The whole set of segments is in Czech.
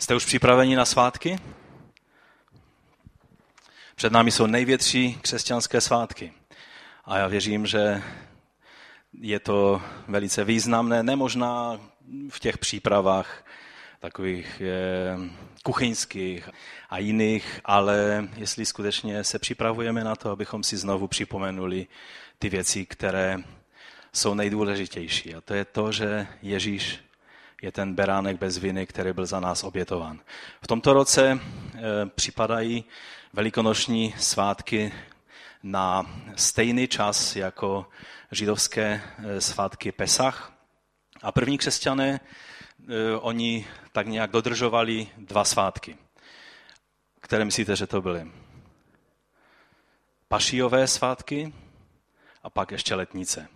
Jste už připraveni na svátky? Před námi jsou největší křesťanské svátky. A já věřím, že je to velice významné, nemožná v těch přípravách takových eh, kuchyňských a jiných, ale jestli skutečně se připravujeme na to, abychom si znovu připomenuli ty věci, které jsou nejdůležitější. A to je to, že Ježíš je ten beránek bez viny, který byl za nás obětován. V tomto roce e, připadají velikonoční svátky na stejný čas jako židovské e, svátky Pesach. A první křesťané, e, oni tak nějak dodržovali dva svátky. Které myslíte, že to byly? Pašijové svátky a pak ještě letnice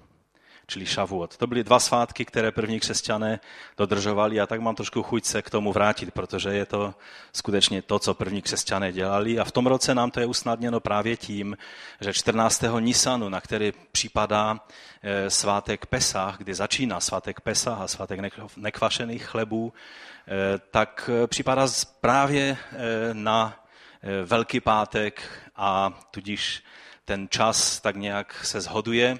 čili Šavuot. To byly dva svátky, které první křesťané dodržovali a tak mám trošku chuť se k tomu vrátit, protože je to skutečně to, co první křesťané dělali a v tom roce nám to je usnadněno právě tím, že 14. Nisanu, na který připadá eh, svátek Pesach, kdy začíná svátek Pesach a svátek nekvašených chlebů, eh, tak eh, připadá právě na Velký pátek a tudíž ten čas tak nějak se zhoduje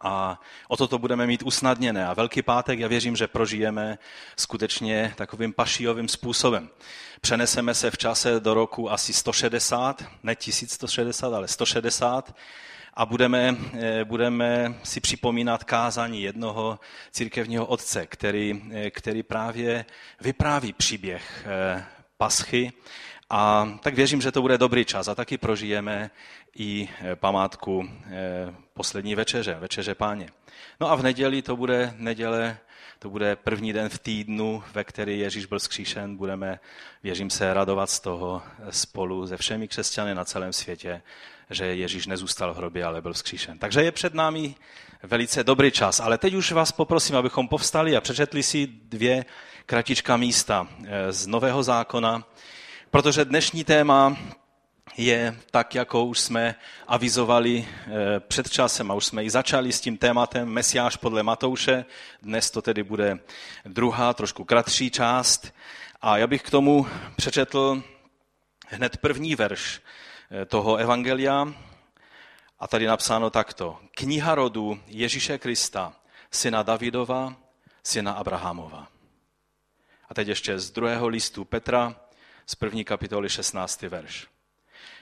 a o toto budeme mít usnadněné. A Velký pátek, já věřím, že prožijeme skutečně takovým pašijovým způsobem. Přeneseme se v čase do roku asi 160, ne 1160, ale 160, a budeme, eh, budeme si připomínat kázání jednoho církevního otce, který, eh, který právě vypráví příběh eh, paschy. A tak věřím, že to bude dobrý čas a taky prožijeme i eh, památku eh, poslední večeře, večeře páně. No a v neděli to bude neděle, to bude první den v týdnu, ve který Ježíš byl zkříšen. Budeme, věřím se, radovat z toho spolu se všemi křesťany na celém světě, že Ježíš nezůstal v hrobě, ale byl zkříšen. Takže je před námi velice dobrý čas. Ale teď už vás poprosím, abychom povstali a přečetli si dvě kratička místa z Nového zákona, protože dnešní téma je tak, jako už jsme avizovali eh, před časem a už jsme i začali s tím tématem Mesiáš podle Matouše. Dnes to tedy bude druhá, trošku kratší část. A já bych k tomu přečetl hned první verš eh, toho evangelia. A tady napsáno takto. Kniha rodu Ježíše Krista, syna Davidova, syna Abrahamova. A teď ještě z druhého listu Petra, z první kapitoly 16. verš.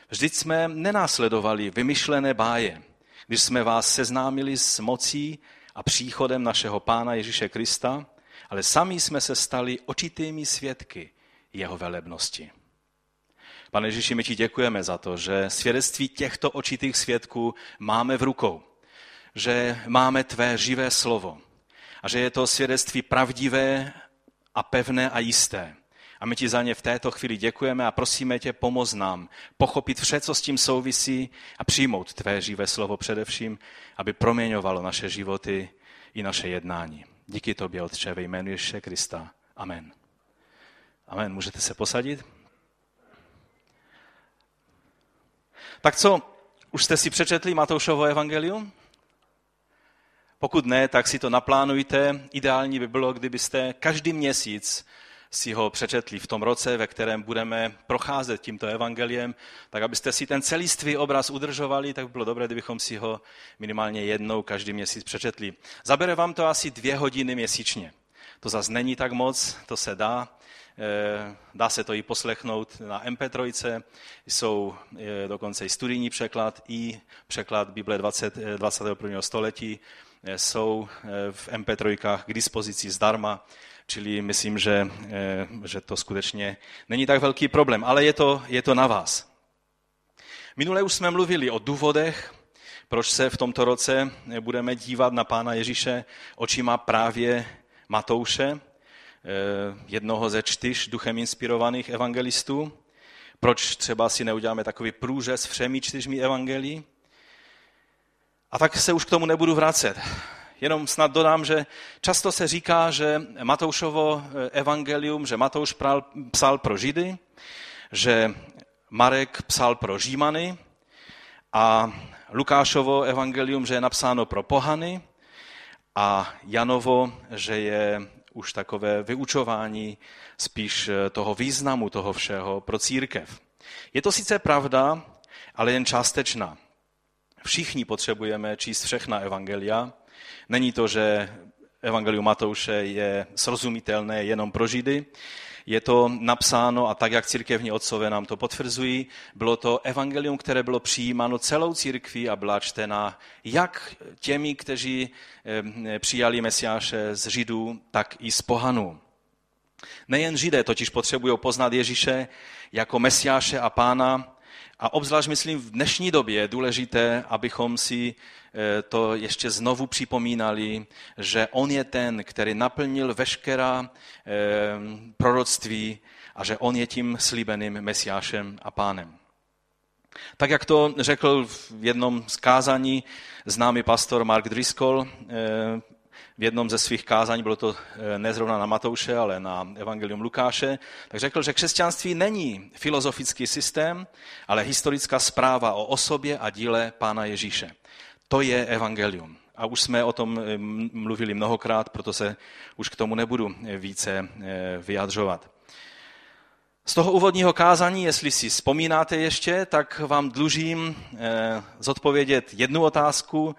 Vždyť jsme nenásledovali vymyšlené báje, když jsme vás seznámili s mocí a příchodem našeho Pána Ježíše Krista, ale sami jsme se stali očitými svědky jeho velebnosti. Pane Ježíši, my ti děkujeme za to, že svědectví těchto očitých svědků máme v rukou, že máme tvé živé slovo a že je to svědectví pravdivé a pevné a jisté. A my ti za ně v této chvíli děkujeme a prosíme tě, pomoz nám pochopit vše, co s tím souvisí a přijmout tvé živé slovo především, aby proměňovalo naše životy i naše jednání. Díky tobě, Otče, ve jménu Ježíše Krista. Amen. Amen. Můžete se posadit? Tak co, už jste si přečetli Matoušovo evangelium? Pokud ne, tak si to naplánujte. Ideální by bylo, kdybyste každý měsíc si ho přečetli v tom roce, ve kterém budeme procházet tímto evangeliem, tak abyste si ten celistvý obraz udržovali, tak by bylo dobré, kdybychom si ho minimálně jednou každý měsíc přečetli. Zabere vám to asi dvě hodiny měsíčně. To zase není tak moc, to se dá. Eh, dá se to i poslechnout na MP3, jsou eh, dokonce i studijní překlad, i překlad Bible 20, 21. století, eh, jsou v MP3 k dispozici zdarma Čili myslím, že, eh, že to skutečně není tak velký problém, ale je to, je to na vás. Minule už jsme mluvili o důvodech, proč se v tomto roce budeme dívat na Pána Ježíše očima právě Matouše, eh, jednoho ze čtyř duchem inspirovaných evangelistů. Proč třeba si neuděláme takový průřez všemi čtyřmi evangelii? A tak se už k tomu nebudu vracet. Jenom snad dodám, že často se říká, že Matoušovo eh, evangelium, že Matouš pral, psal pro Židy, že Marek psal pro Římany a Lukášovo evangelium, že je napsáno pro pohany a Janovo, že je už takové vyučování spíš eh, toho významu toho všeho pro církev. Je to sice pravda, ale jen částečná. Všichni potřebujeme číst všechna evangelia. Není to, že evangelium Matouše je srozumitelné jenom pro Židy, je to napsáno a tak, jak církevní otcové nám to potvrzují, bylo to evangelium, které bylo přijímáno celou církví a byla čtena jak těmi, kteří přijali Mesiáše z Židů, tak i z pohanů. Nejen Židé totiž potřebují poznat Ježíše jako Mesiáše a Pána, a obzvlášť myslím v dnešní době je důležité, abychom si eh, to ještě znovu připomínali, že on je ten, který naplnil veškerá eh, proroctví a že on je tím slíbeným mesiášem a pánem. Tak jak to řekl v jednom z kázání známý pastor Mark Driscoll, eh, v jednom ze svých kázání, bylo to eh, nezrovna na Matouše, ale na Evangelium Lukáše, tak řekl, že křesťanství není filozofický systém, ale historická zpráva o osobě a díle Pána Ježíše. To je Evangelium. A už jsme o tom eh, mluvili mnohokrát, proto se už k tomu nebudu eh, více vyjadřovat. Z toho úvodního kázání, jestli si vzpomínáte ještě, tak vám dlužím zodpovědět jednu otázku,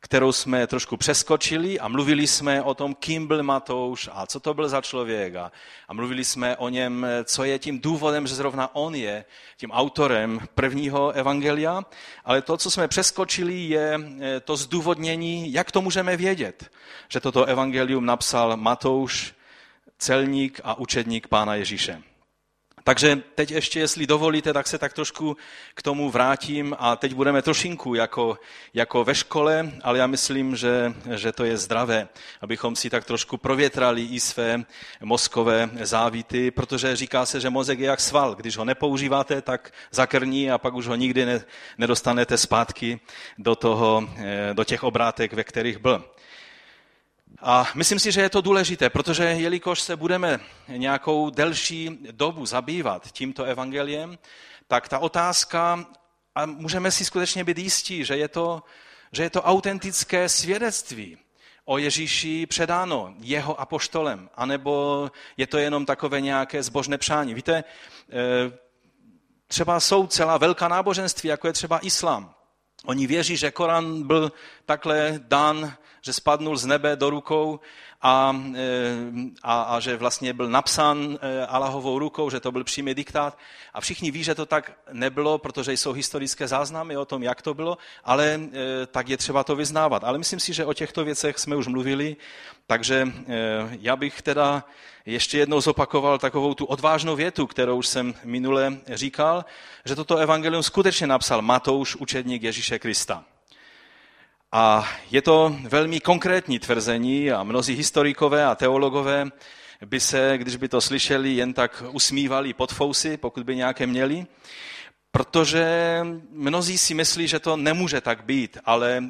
kterou jsme trošku přeskočili a mluvili jsme o tom, kým byl Matouš a co to byl za člověk. A, a mluvili jsme o něm, co je tím důvodem, že zrovna on je tím autorem prvního evangelia. Ale to, co jsme přeskočili, je eh, to zdůvodnění, jak to můžeme vědět, že toto evangelium napsal Matouš, celník a učedník Pána Ježíše. Takže teď ještě, jestli dovolíte, tak se tak trošku k tomu vrátím a teď budeme trošinku jako, jako ve škole, ale já myslím, že, že to je zdravé, abychom si tak trošku provětrali i své mozkové závity, protože říká se, že mozek je jak sval. Když ho nepoužíváte, tak zakrní a pak už ho nikdy ne, nedostanete zpátky do, toho, eh, do těch obrátek, ve kterých byl. A myslím si, že je to důležité, protože jelikož se budeme nějakou delší dobu zabývat tímto evangeliem, tak ta otázka, a můžeme si skutečně být jistí, že je to, že je to autentické svědectví o Ježíši předáno jeho apoštolem, anebo je to jenom takové nějaké zbožné přání. Víte, eh, třeba jsou celá velká náboženství, jako je třeba islám. Oni věří, že Korán byl takhle dán že spadnul z nebe do rukou a, e, a, a že vlastně byl napsán e, Allahovou rukou, že to byl přímý diktát. A všichni ví, že to tak nebylo, protože jsou historické záznamy o tom, jak to bylo, ale e, tak je třeba to vyznávat. Ale myslím si, že o těchto věcech jsme už mluvili, takže já bych teda ještě jednou zopakoval takovou tu odvážnou větu, kterou už jsem minule říkal, že toto evangelium skutečně napsal Matouš, učedník Ježíše Krista. A je to velmi konkrétní tvrzení a mnozí historikové a teologové by se, když by to slyšeli, jen tak usmívali pod fousy, pokud by nějaké měli, protože mnozí si myslí, že to nemůže tak být, ale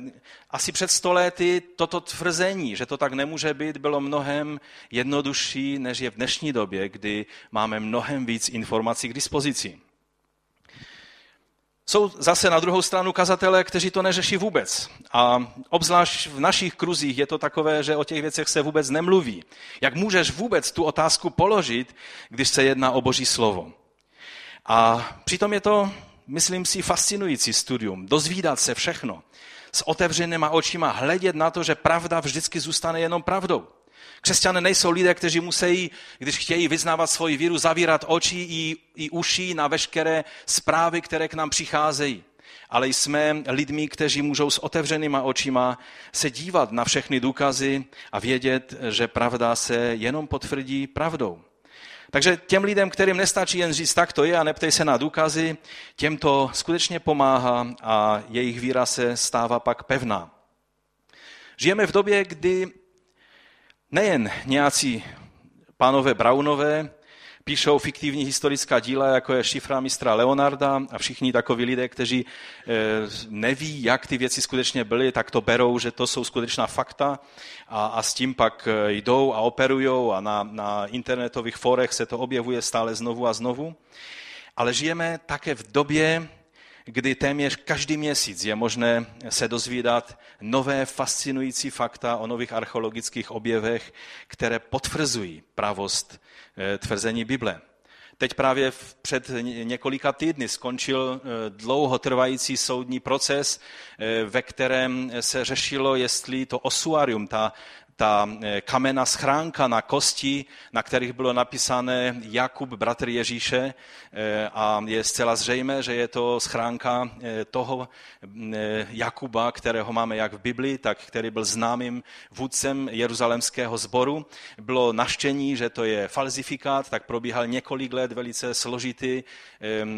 asi před sto lety toto tvrzení, že to tak nemůže být, bylo mnohem jednodušší, než je v dnešní době, kdy máme mnohem víc informací k dispozici. Jsou zase na druhou stranu kazatelé, kteří to neřeší vůbec. A obzvlášť v našich kruzích je to takové, že o těch věcech se vůbec nemluví. Jak můžeš vůbec tu otázku položit, když se jedná o Boží slovo? A přitom je to, myslím si, fascinující studium. Dozvídat se všechno. S otevřenýma očima hledět na to, že pravda vždycky zůstane jenom pravdou. Křesťané nejsou lidé, kteří musí, když chtějí vyznávat svoji víru, zavírat oči i, i uši na veškeré zprávy, které k nám přicházejí. Ale jsme lidmi, kteří můžou s otevřenýma očima se dívat na všechny důkazy a vědět, že pravda se jenom potvrdí pravdou. Takže těm lidem, kterým nestačí jen říct, tak to je a neptej se na důkazy, těm to skutečně pomáhá a jejich víra se stává pak pevná. Žijeme v době, kdy Nejen nějací pánové Braunové píšou fiktivní historická díla, jako je šifra mistra Leonarda a všichni takoví lidé, kteří eh, neví, jak ty věci skutečně byly, tak to berou, že to jsou skutečná fakta a, a s tím pak eh, jdou a operují a na, na internetových forech se to objevuje stále znovu a znovu. Ale žijeme také v době, kdy téměř každý měsíc je možné se dozvídat nové fascinující fakta o nových archeologických objevech, které potvrzují pravost eh, tvrzení Bible. Teď právě před několika týdny skončil eh, dlouhotrvající soudní proces, eh, ve kterém se řešilo, jestli to osuarium, ta ta eh, kamenná schránka na kosti, na kterých bylo napísané Jakub, bratr Ježíše eh, a je zcela zřejmé, že je to schránka eh, toho Jakuba, kterého máme jak v Biblii, tak který byl známým vůdcem jeruzalemského sboru. Bylo naštění, že to je falzifikát, tak probíhal několik let velice složitý,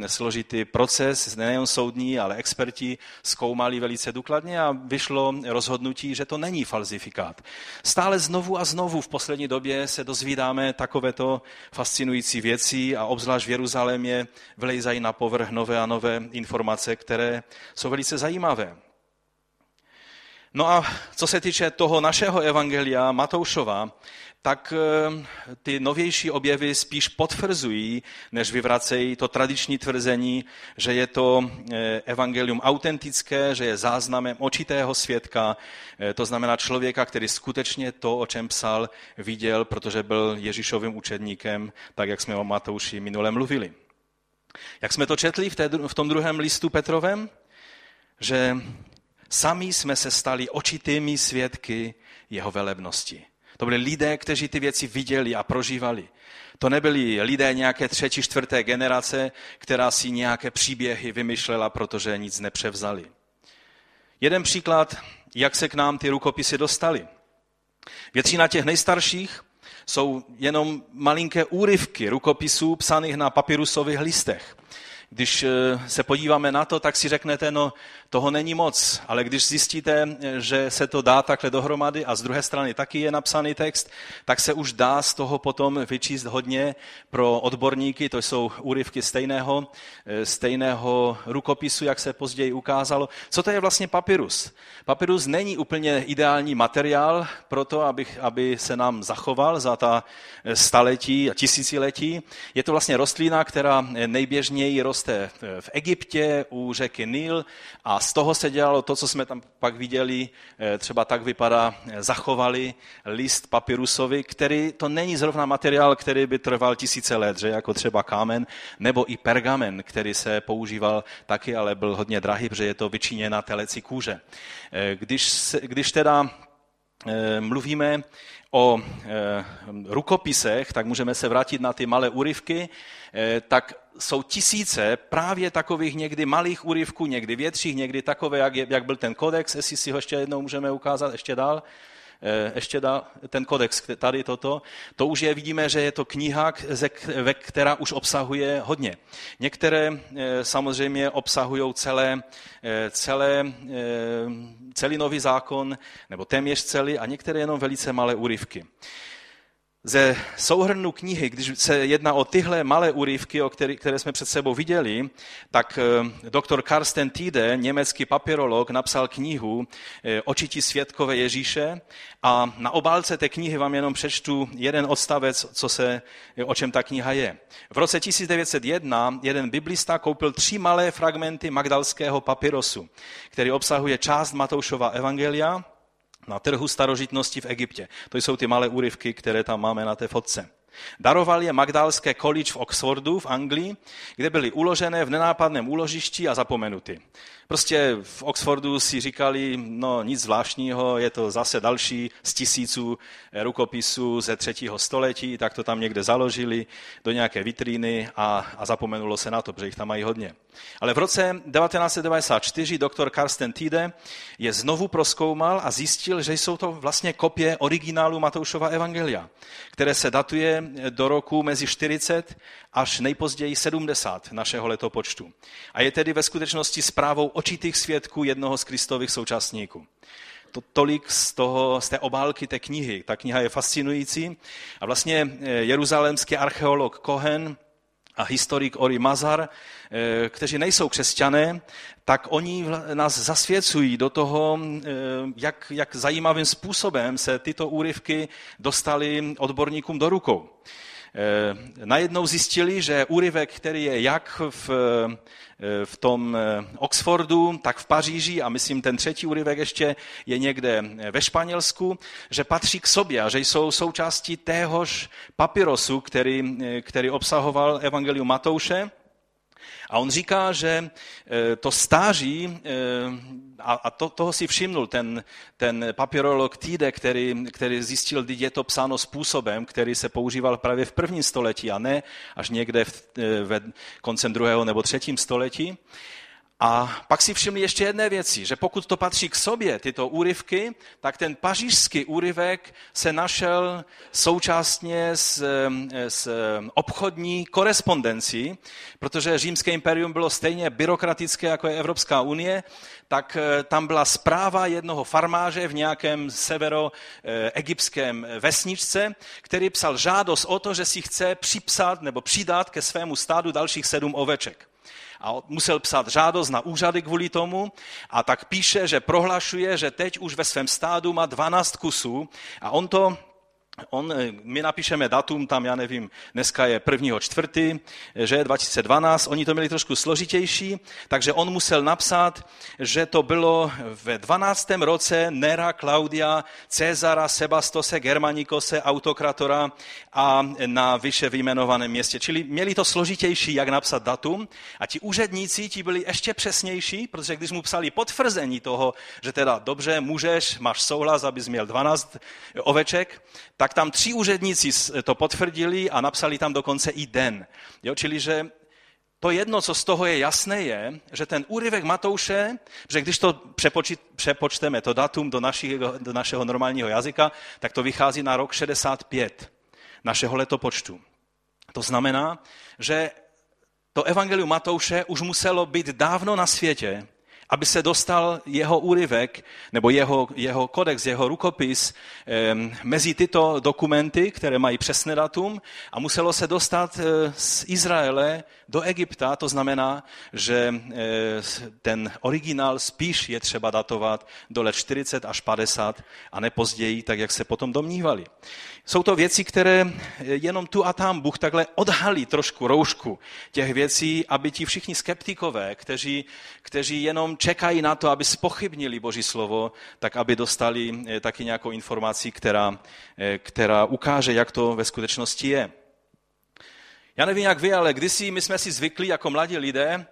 složitý proces, nejen soudní, ale experti zkoumali velice důkladně a vyšlo rozhodnutí, že to není falzifikát. Stále znovu a znovu v poslední době se dozvídáme takovéto fascinující věci a obzvlášť v Jeruzalémě vlejzají na povrch nové a nové informace, které jsou velice zajímavé. No a co se týče toho našeho evangelia Matoušova, tak eh, ty novější objevy spíš potvrzují, než vyvracejí to tradiční tvrzení, že je to eh, evangelium autentické, že je záznamem očitého svědka, eh, to znamená člověka, který skutečně to, o čem psal, viděl, protože byl Ježíšovým učedníkem, tak jak jsme o Matouši minule mluvili. Jak jsme to četli v, té, v tom druhém listu Petrovém? Že sami jsme se stali očitými svědky jeho velebnosti. To byli lidé, kteří ty věci viděli a prožívali. To nebyli lidé nějaké třetí, čtvrté generace, která si nějaké příběhy vymyšlela, protože nic nepřevzali. Jeden příklad, jak se k nám ty rukopisy dostaly. Většina těch nejstarších jsou jenom malinké úryvky rukopisů psaných na papirusových listech. Když eh, se podíváme na to, tak si řeknete, no toho není moc, ale když zjistíte, že se to dá takhle dohromady a z druhé strany taky je napsaný text, tak se už dá z toho potom vyčíst hodně pro odborníky, to jsou úryvky stejného, eh, stejného rukopisu, jak se později ukázalo. Co to je vlastně papyrus? Papyrus není úplně ideální materiál pro to, aby, aby se nám zachoval za ta eh, staletí a tisíciletí. Je to vlastně rostlina, která nejběžněji roste v Egyptě u řeky Nil a z toho se dělalo to, co jsme tam pak viděli, eh, třeba tak vypadá, eh, zachovali list papyrusovi, který to není zrovna materiál, který by trval tisíce let, že jako třeba kámen, nebo i pergamen, který se používal taky, ale byl hodně drahý, protože je to vyčiněna telecí kůže. Eh, když, když teda mluvíme o rukopisech, tak můžeme se vrátit na ty malé úryvky, tak jsou tisíce právě takových někdy malých úryvků, někdy větších, někdy takové, jak, je, jak byl ten kodex, jestli si ho ještě jednou můžeme ukázat, ještě dál, eh, ještě dál, ten kodex, tady toto, to už je, vidíme, že je to kniha, která už obsahuje hodně. Některé eh, samozřejmě obsahují celé, eh, celé, celý nový zákon, nebo téměř celý, a některé jenom velice malé úryvky. Ze souhrnu knihy, když se jedná o tyhle malé úryvky, o který, které jsme před sebou viděli, tak eh, doktor Karsten Tide, německý papirolog, napsal knihu eh, Očití světkové Ježíše a na obálce té knihy vám jenom přečtu jeden odstavec, co se, o čem ta kniha je. V roce 1901 jeden biblista koupil tři malé fragmenty magdalského papyrosu, který obsahuje část Matoušova evangelia, na trhu starožitnosti v Egyptě. To jsou ty malé úryvky, které tam máme na té fotce. Daroval je Magdalské college v Oxfordu v Anglii, kde byly uložené v nenápadném úložišti a zapomenuty. Prostě v Oxfordu si říkali, no nic zvláštního, je to zase další z tisíců rukopisů ze třetího století, tak to tam někde založili do nějaké vitríny a, a zapomenulo se na to, protože jich tam mají hodně. Ale v roce 1994 doktor Karsten Tide je znovu proskoumal a zjistil, že jsou to vlastně kopie originálu Matoušova Evangelia, které se datuje do roku mezi 40 až nejpozději 70 našeho letopočtu. A je tedy ve skutečnosti zprávou očitých svědků jednoho z Kristových současníků. To, tolik z, toho, z té obálky té knihy. Ta kniha je fascinující. A vlastně eh, jeruzalémský archeolog Cohen a historik Ori Mazar, eh, kteří nejsou křesťané, tak oni nás zasvěcují do toho, eh, jak, jak zajímavým způsobem se tyto úryvky dostaly odborníkům do rukou. Najednou zjistili, že úryvek, který je jak v, v tom Oxfordu, tak v Paříži a myslím ten třetí úryvek ještě je někde ve Španělsku, že patří k sobě a že jsou součástí téhož papyrosu, který, který obsahoval Evangelium Matouše a on říká, že eh, to stáří, eh, a to, toho si všimnul ten, ten papirolog Týde, který, který zjistil, že je to psáno způsobem, který se používal právě v prvním století a ne až někde v, eh, ve koncem druhého nebo třetím století. A pak si všimli ještě jedné věci, že pokud to patří k sobě, tyto úryvky, tak ten pařížský úryvek se našel současně s, s obchodní korespondencí, protože římské imperium bylo stejně byrokratické jako je Evropská unie, tak eh, tam byla zpráva jednoho farmáře v nějakém severoegyptském vesničce, který psal žádost o to, že si chce připsat nebo přidat ke svému stádu dalších sedm oveček a musel psát žádost na úřady kvůli tomu a tak píše, že prohlašuje, že teď už ve svém stádu má 12 kusů a on to On, eh, my napíšeme datum, tam já nevím, dneska je prvního čtvrtý, že je 2012, oni to měli trošku složitější, takže on musel napsat, že to bylo ve 12. roce Nera Claudia Cezara Sebastose Germanikose autokratora a na vyše vyjmenovaném městě. Čili měli to složitější, jak napsat datum a ti úředníci ti byli ještě přesnější, protože když mu psali potvrzení toho, že teda dobře, můžeš, máš souhlas, abys měl 12 oveček, tak tak tam tři úředníci to potvrdili a napsali tam dokonce i den. Jo, čili, že to jedno, co z toho je jasné, je, že ten úryvek Matouše, že když to přepočit, přepočteme, to datum do, našich, do našeho normálního jazyka, tak to vychází na rok 65 našeho letopočtu. To znamená, že to evangelium Matouše už muselo být dávno na světě, aby se dostal jeho úryvek nebo jeho, jeho kodex, jeho rukopis mezi tyto dokumenty, které mají přesné datum a muselo se dostat eh, z Izraele do Egypta. To znamená, že eh, ten originál spíš je třeba datovat do let 40 až 50 a ne později, tak jak se potom domnívali. Jsou to věci, které jenom tu a tam Bůh takhle odhalí trošku roušku těch věcí, aby ti všichni skeptikové, kteří, kteří jenom čekají na to, aby spochybnili Boží slovo, tak aby dostali eh, taky nějakou informaci, která, která ukáže, jak to ve skutečnosti je. Já nevím, jak vy, ale kdysi my jsme si zvykli jako mladí lidé,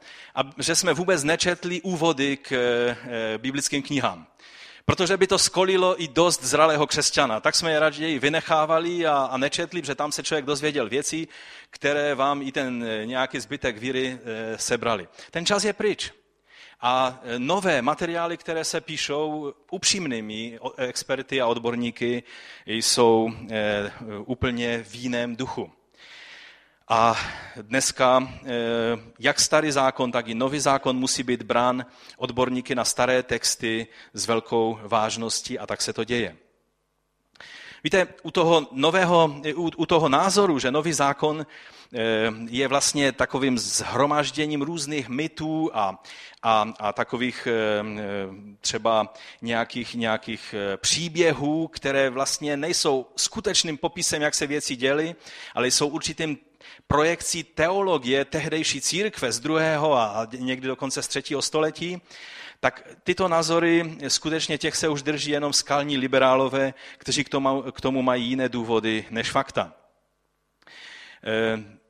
že jsme vůbec nečetli úvody k eh, biblickým knihám protože by to skolilo i dost zralého křesťana. Tak jsme je raději vynechávali a, nečetli, protože tam se člověk dozvěděl věcí, které vám i ten eh, nějaký zbytek víry e, sebrali. Ten čas je pryč. A eh, nové materiály, které se píšou upřímnými experty a odborníky, jsou úplně v jiném duchu. A dneska eh, jak starý zákon, tak i nový zákon musí být brán odborníky na staré texty s velkou vážností a tak se to děje. Víte, u toho, nového, u, u toho názoru, že nový zákon eh, je vlastně takovým zhromažděním různých mytů a, a, a takových eh, třeba nějakých, nějakých příběhů, které vlastně nejsou skutečným popisem, jak se věci děly, ale jsou určitým projekcí teologie tehdejší církve z druhého a někdy dokonce z třetího století, tak tyto názory skutečně těch se už drží jenom skalní liberálové, kteří k tomu, k tomu mají jiné důvody než fakta.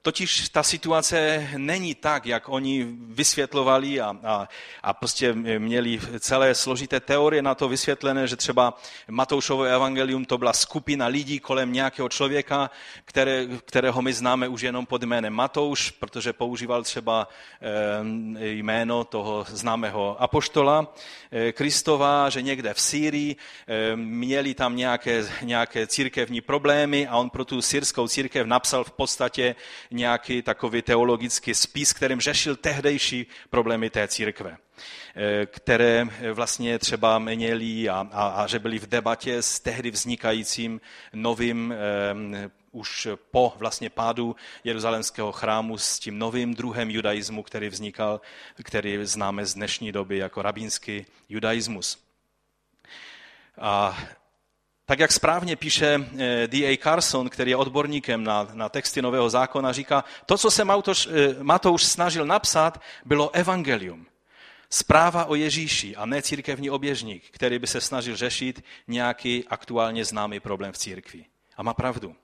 Totiž ta situace není tak, jak oni vysvětlovali a, a, a prostě měli celé složité teorie na to vysvětlené, že třeba Matoušovo evangelium to byla skupina lidí kolem nějakého člověka, které, kterého my známe už jenom pod jménem Matouš, protože používal třeba eh, jméno toho známého apoštola eh, Kristova, že někde v Sýrii eh, měli tam nějaké, nějaké církevní problémy a on pro tu syrskou církev napsal v podstatě nějaký takový teologický spis, kterým řešil tehdejší problémy té církve eh, které vlastně třeba měli a, a, a že byli v debatě s tehdy vznikajícím novým um, už po vlastně pádu jeruzalémského chrámu s tím novým druhem judaismu, který vznikal, který známe z dnešní doby jako rabínský judaismus. A Tak jak správně píše eh, D.A. Carson, který je odborníkem na, na texty Nového zákona, říká, to, co se Matouš, eh, Matouš snažil napsat, bylo evangelium. Zpráva o Ježíši a ne církevní oběžník, který by se snažil řešit nějaký aktuálně známý problém v církvi. A má pravdu.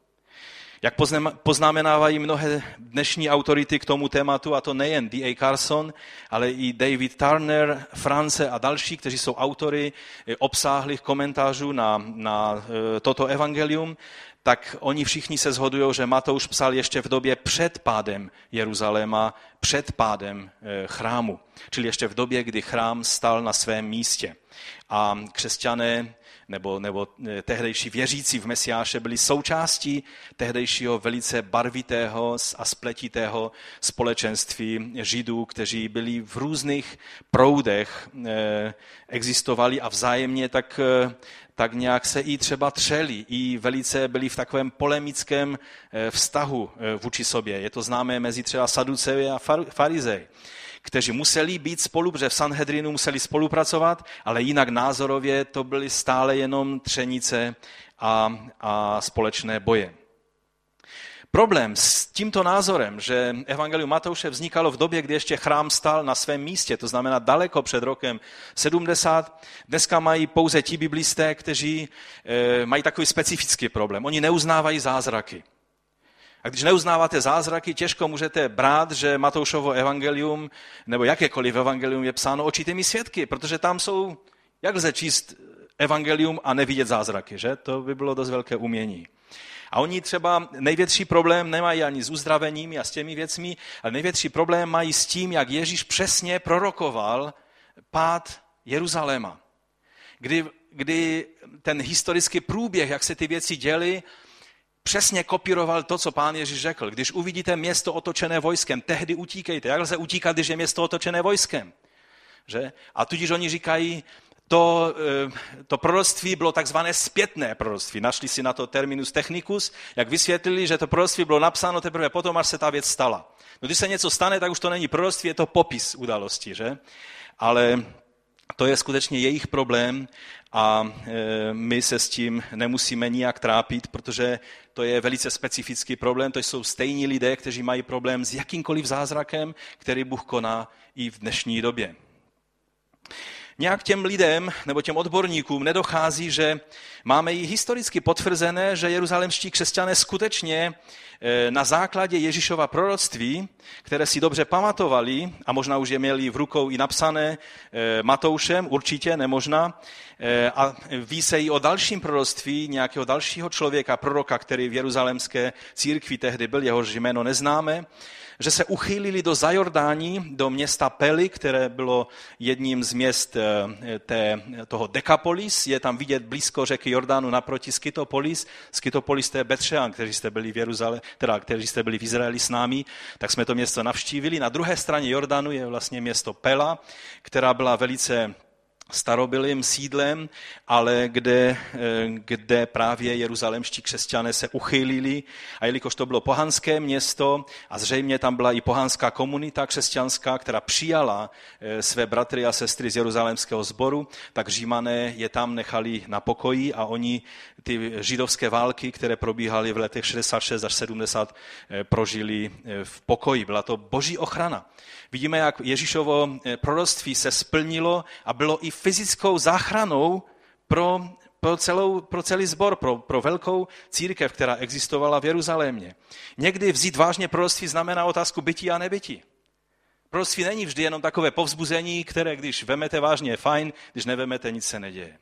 Jak poznamenávají mnohé dnešní autority k tomu tématu, a to nejen D.A. Carson, ale i David Turner, France a další, kteří jsou autory eh, obsáhlých komentářů na, na eh, toto evangelium, tak oni všichni se shodují, že Matouš psal ještě v době před pádem Jeruzaléma, před pádem eh, chrámu, čili ještě v době, kdy chrám stal na svém místě. A křesťané nebo, nebo eh, tehdejší věřící v Mesiáše byli součástí tehdejšího velice barvitého a spletitého společenství Židů, kteří byli v různých proudech, eh, existovali a vzájemně tak, eh, tak nějak se i třeba třeli, i velice byli v takovém polemickém vztahu vůči sobě. Je to známé mezi třeba Saduceji a Farizej kteří museli být spolu, protože v Sanhedrinu museli spolupracovat, ale jinak názorově to byly stále jenom třenice a, a společné boje. Problém s tímto názorem, že Evangelium Matouše vznikalo v době, kdy ještě chrám stál na svém místě, to znamená daleko před rokem 70, dneska mají pouze ti biblisté, kteří e, mají takový specifický problém. Oni neuznávají zázraky. A když neuznáváte zázraky, těžko můžete brát, že Matoušovo evangelium nebo jakékoliv evangelium je psáno očitými svědky, protože tam jsou, jak lze číst evangelium a nevidět zázraky, že? To by bylo dost velké umění. A oni třeba největší problém nemají ani s uzdravením a s těmi věcmi, ale největší problém mají s tím, jak Ježíš přesně prorokoval pád Jeruzaléma. Kdy, kdy ten historický průběh, jak se ty věci děly, přesně kopíroval to, co pán Ježíš řekl. Když uvidíte město otočené vojskem, tehdy utíkejte. Jak lze utíkat, když je město otočené vojskem? Že? A tudíž oni říkají, to, eh, to proroctví bylo takzvané zpětné proroctví. Našli si na to terminus technicus, jak vysvětlili, že to proroctví bylo napsáno teprve potom, až se ta věc stala. No, když se něco stane, tak už to není proroctví, je to popis události. Že? Ale to je skutečně jejich problém a e, my se s tím nemusíme nijak trápit, protože to je velice specifický problém. To jsou stejní lidé, kteří mají problém s jakýmkoliv zázrakem, který Bůh koná i v dnešní době. Nějak těm lidem nebo těm odborníkům nedochází, že máme i historicky potvrzené, že jeruzalemští křesťané skutečně Eh, na základě Ježíšova proroctví, které si dobře pamatovali, a možná už je měli v rukou i napsané eh, Matoušem, určitě, nemožná, eh, a ví se i o dalším proroctví nějakého dalšího člověka, proroka, který v jeruzalemské církvi tehdy byl, jehož jméno neznáme, že se uchýlili do Zajordání, do města Peli, které bylo jedním z měst té, toho Dekapolis. Je tam vidět blízko řeky Jordánu naproti Skytopolis. Skytopolis to je Betřean, kteří jste byli v Jeruzalé, teda kteří jste byli v Izraeli s námi, tak jsme to město navštívili. Na druhé straně Jordanu je vlastně město Pela, která byla velice starobylým sídlem, ale kde, eh, kde právě jeruzalemští křesťané se uchylili. A jelikož to bylo pohanské město a zřejmě tam byla i pohanská komunita křesťanská, která přijala eh, své bratry a sestry z jeruzalemského sboru, tak římané je tam nechali na pokoji a oni ty židovské války, které probíhaly v letech 66 až 70, eh, prožili v pokoji. Byla to boží ochrana. Vidíme, jak Ježíšovo proroctví se splnilo a bylo i fyzickou záchranou pro, pro, celou, pro celý sbor, pro, pro velkou církev, která existovala v Jeruzalémě. Někdy vzít vážně proroctví znamená otázku bytí a nebytí. Proroctví není vždy jenom takové povzbuzení, které když vemete vážně je fajn, když nevemete, nic se neděje.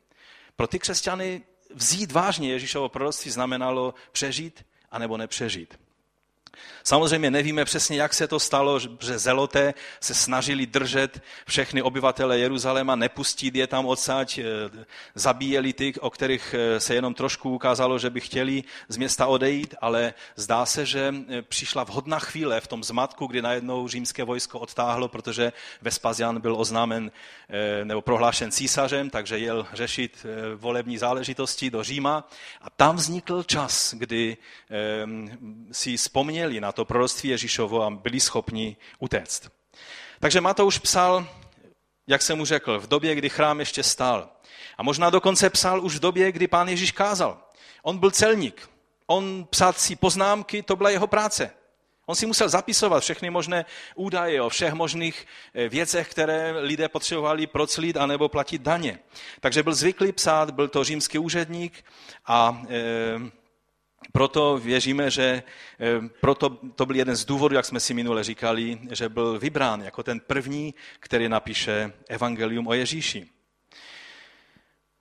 Pro ty křesťany vzít vážně Ježíšovo proroctví znamenalo přežít anebo nepřežít. Samozřejmě nevíme přesně, jak se to stalo, že zeloté se snažili držet všechny obyvatele Jeruzaléma, nepustit je tam odsaď, eh, zabíjeli ty, o kterých eh, se jenom trošku ukázalo, že by chtěli z města odejít, ale zdá se, že eh, přišla vhodná chvíle v tom zmatku, kdy najednou římské vojsko odtáhlo, protože Vespasian byl oznámen nebo prohlášen císařem, takže jel řešit volební záležitosti do Říma. A tam vznikl čas, kdy si vzpomněli na na to proroctví Ježíšovo a byli schopni utéct. Takže Matouš psal jak jsem mu řekl, v době, kdy chrám ještě stál. A možná dokonce psal už v době, kdy pán Ježíš kázal. On byl celník. On psat si poznámky, to byla jeho práce. On si musel zapisovat všechny možné údaje o všech možných eh, věcech, které lidé potřebovali proclít anebo platit daně. Takže byl zvyklý psát, byl to římský úředník a e, proto věříme, že e, proto to byl jeden z důvodů, jak jsme si minule říkali, že byl vybrán jako ten první, který napíše evangelium o Ježíši.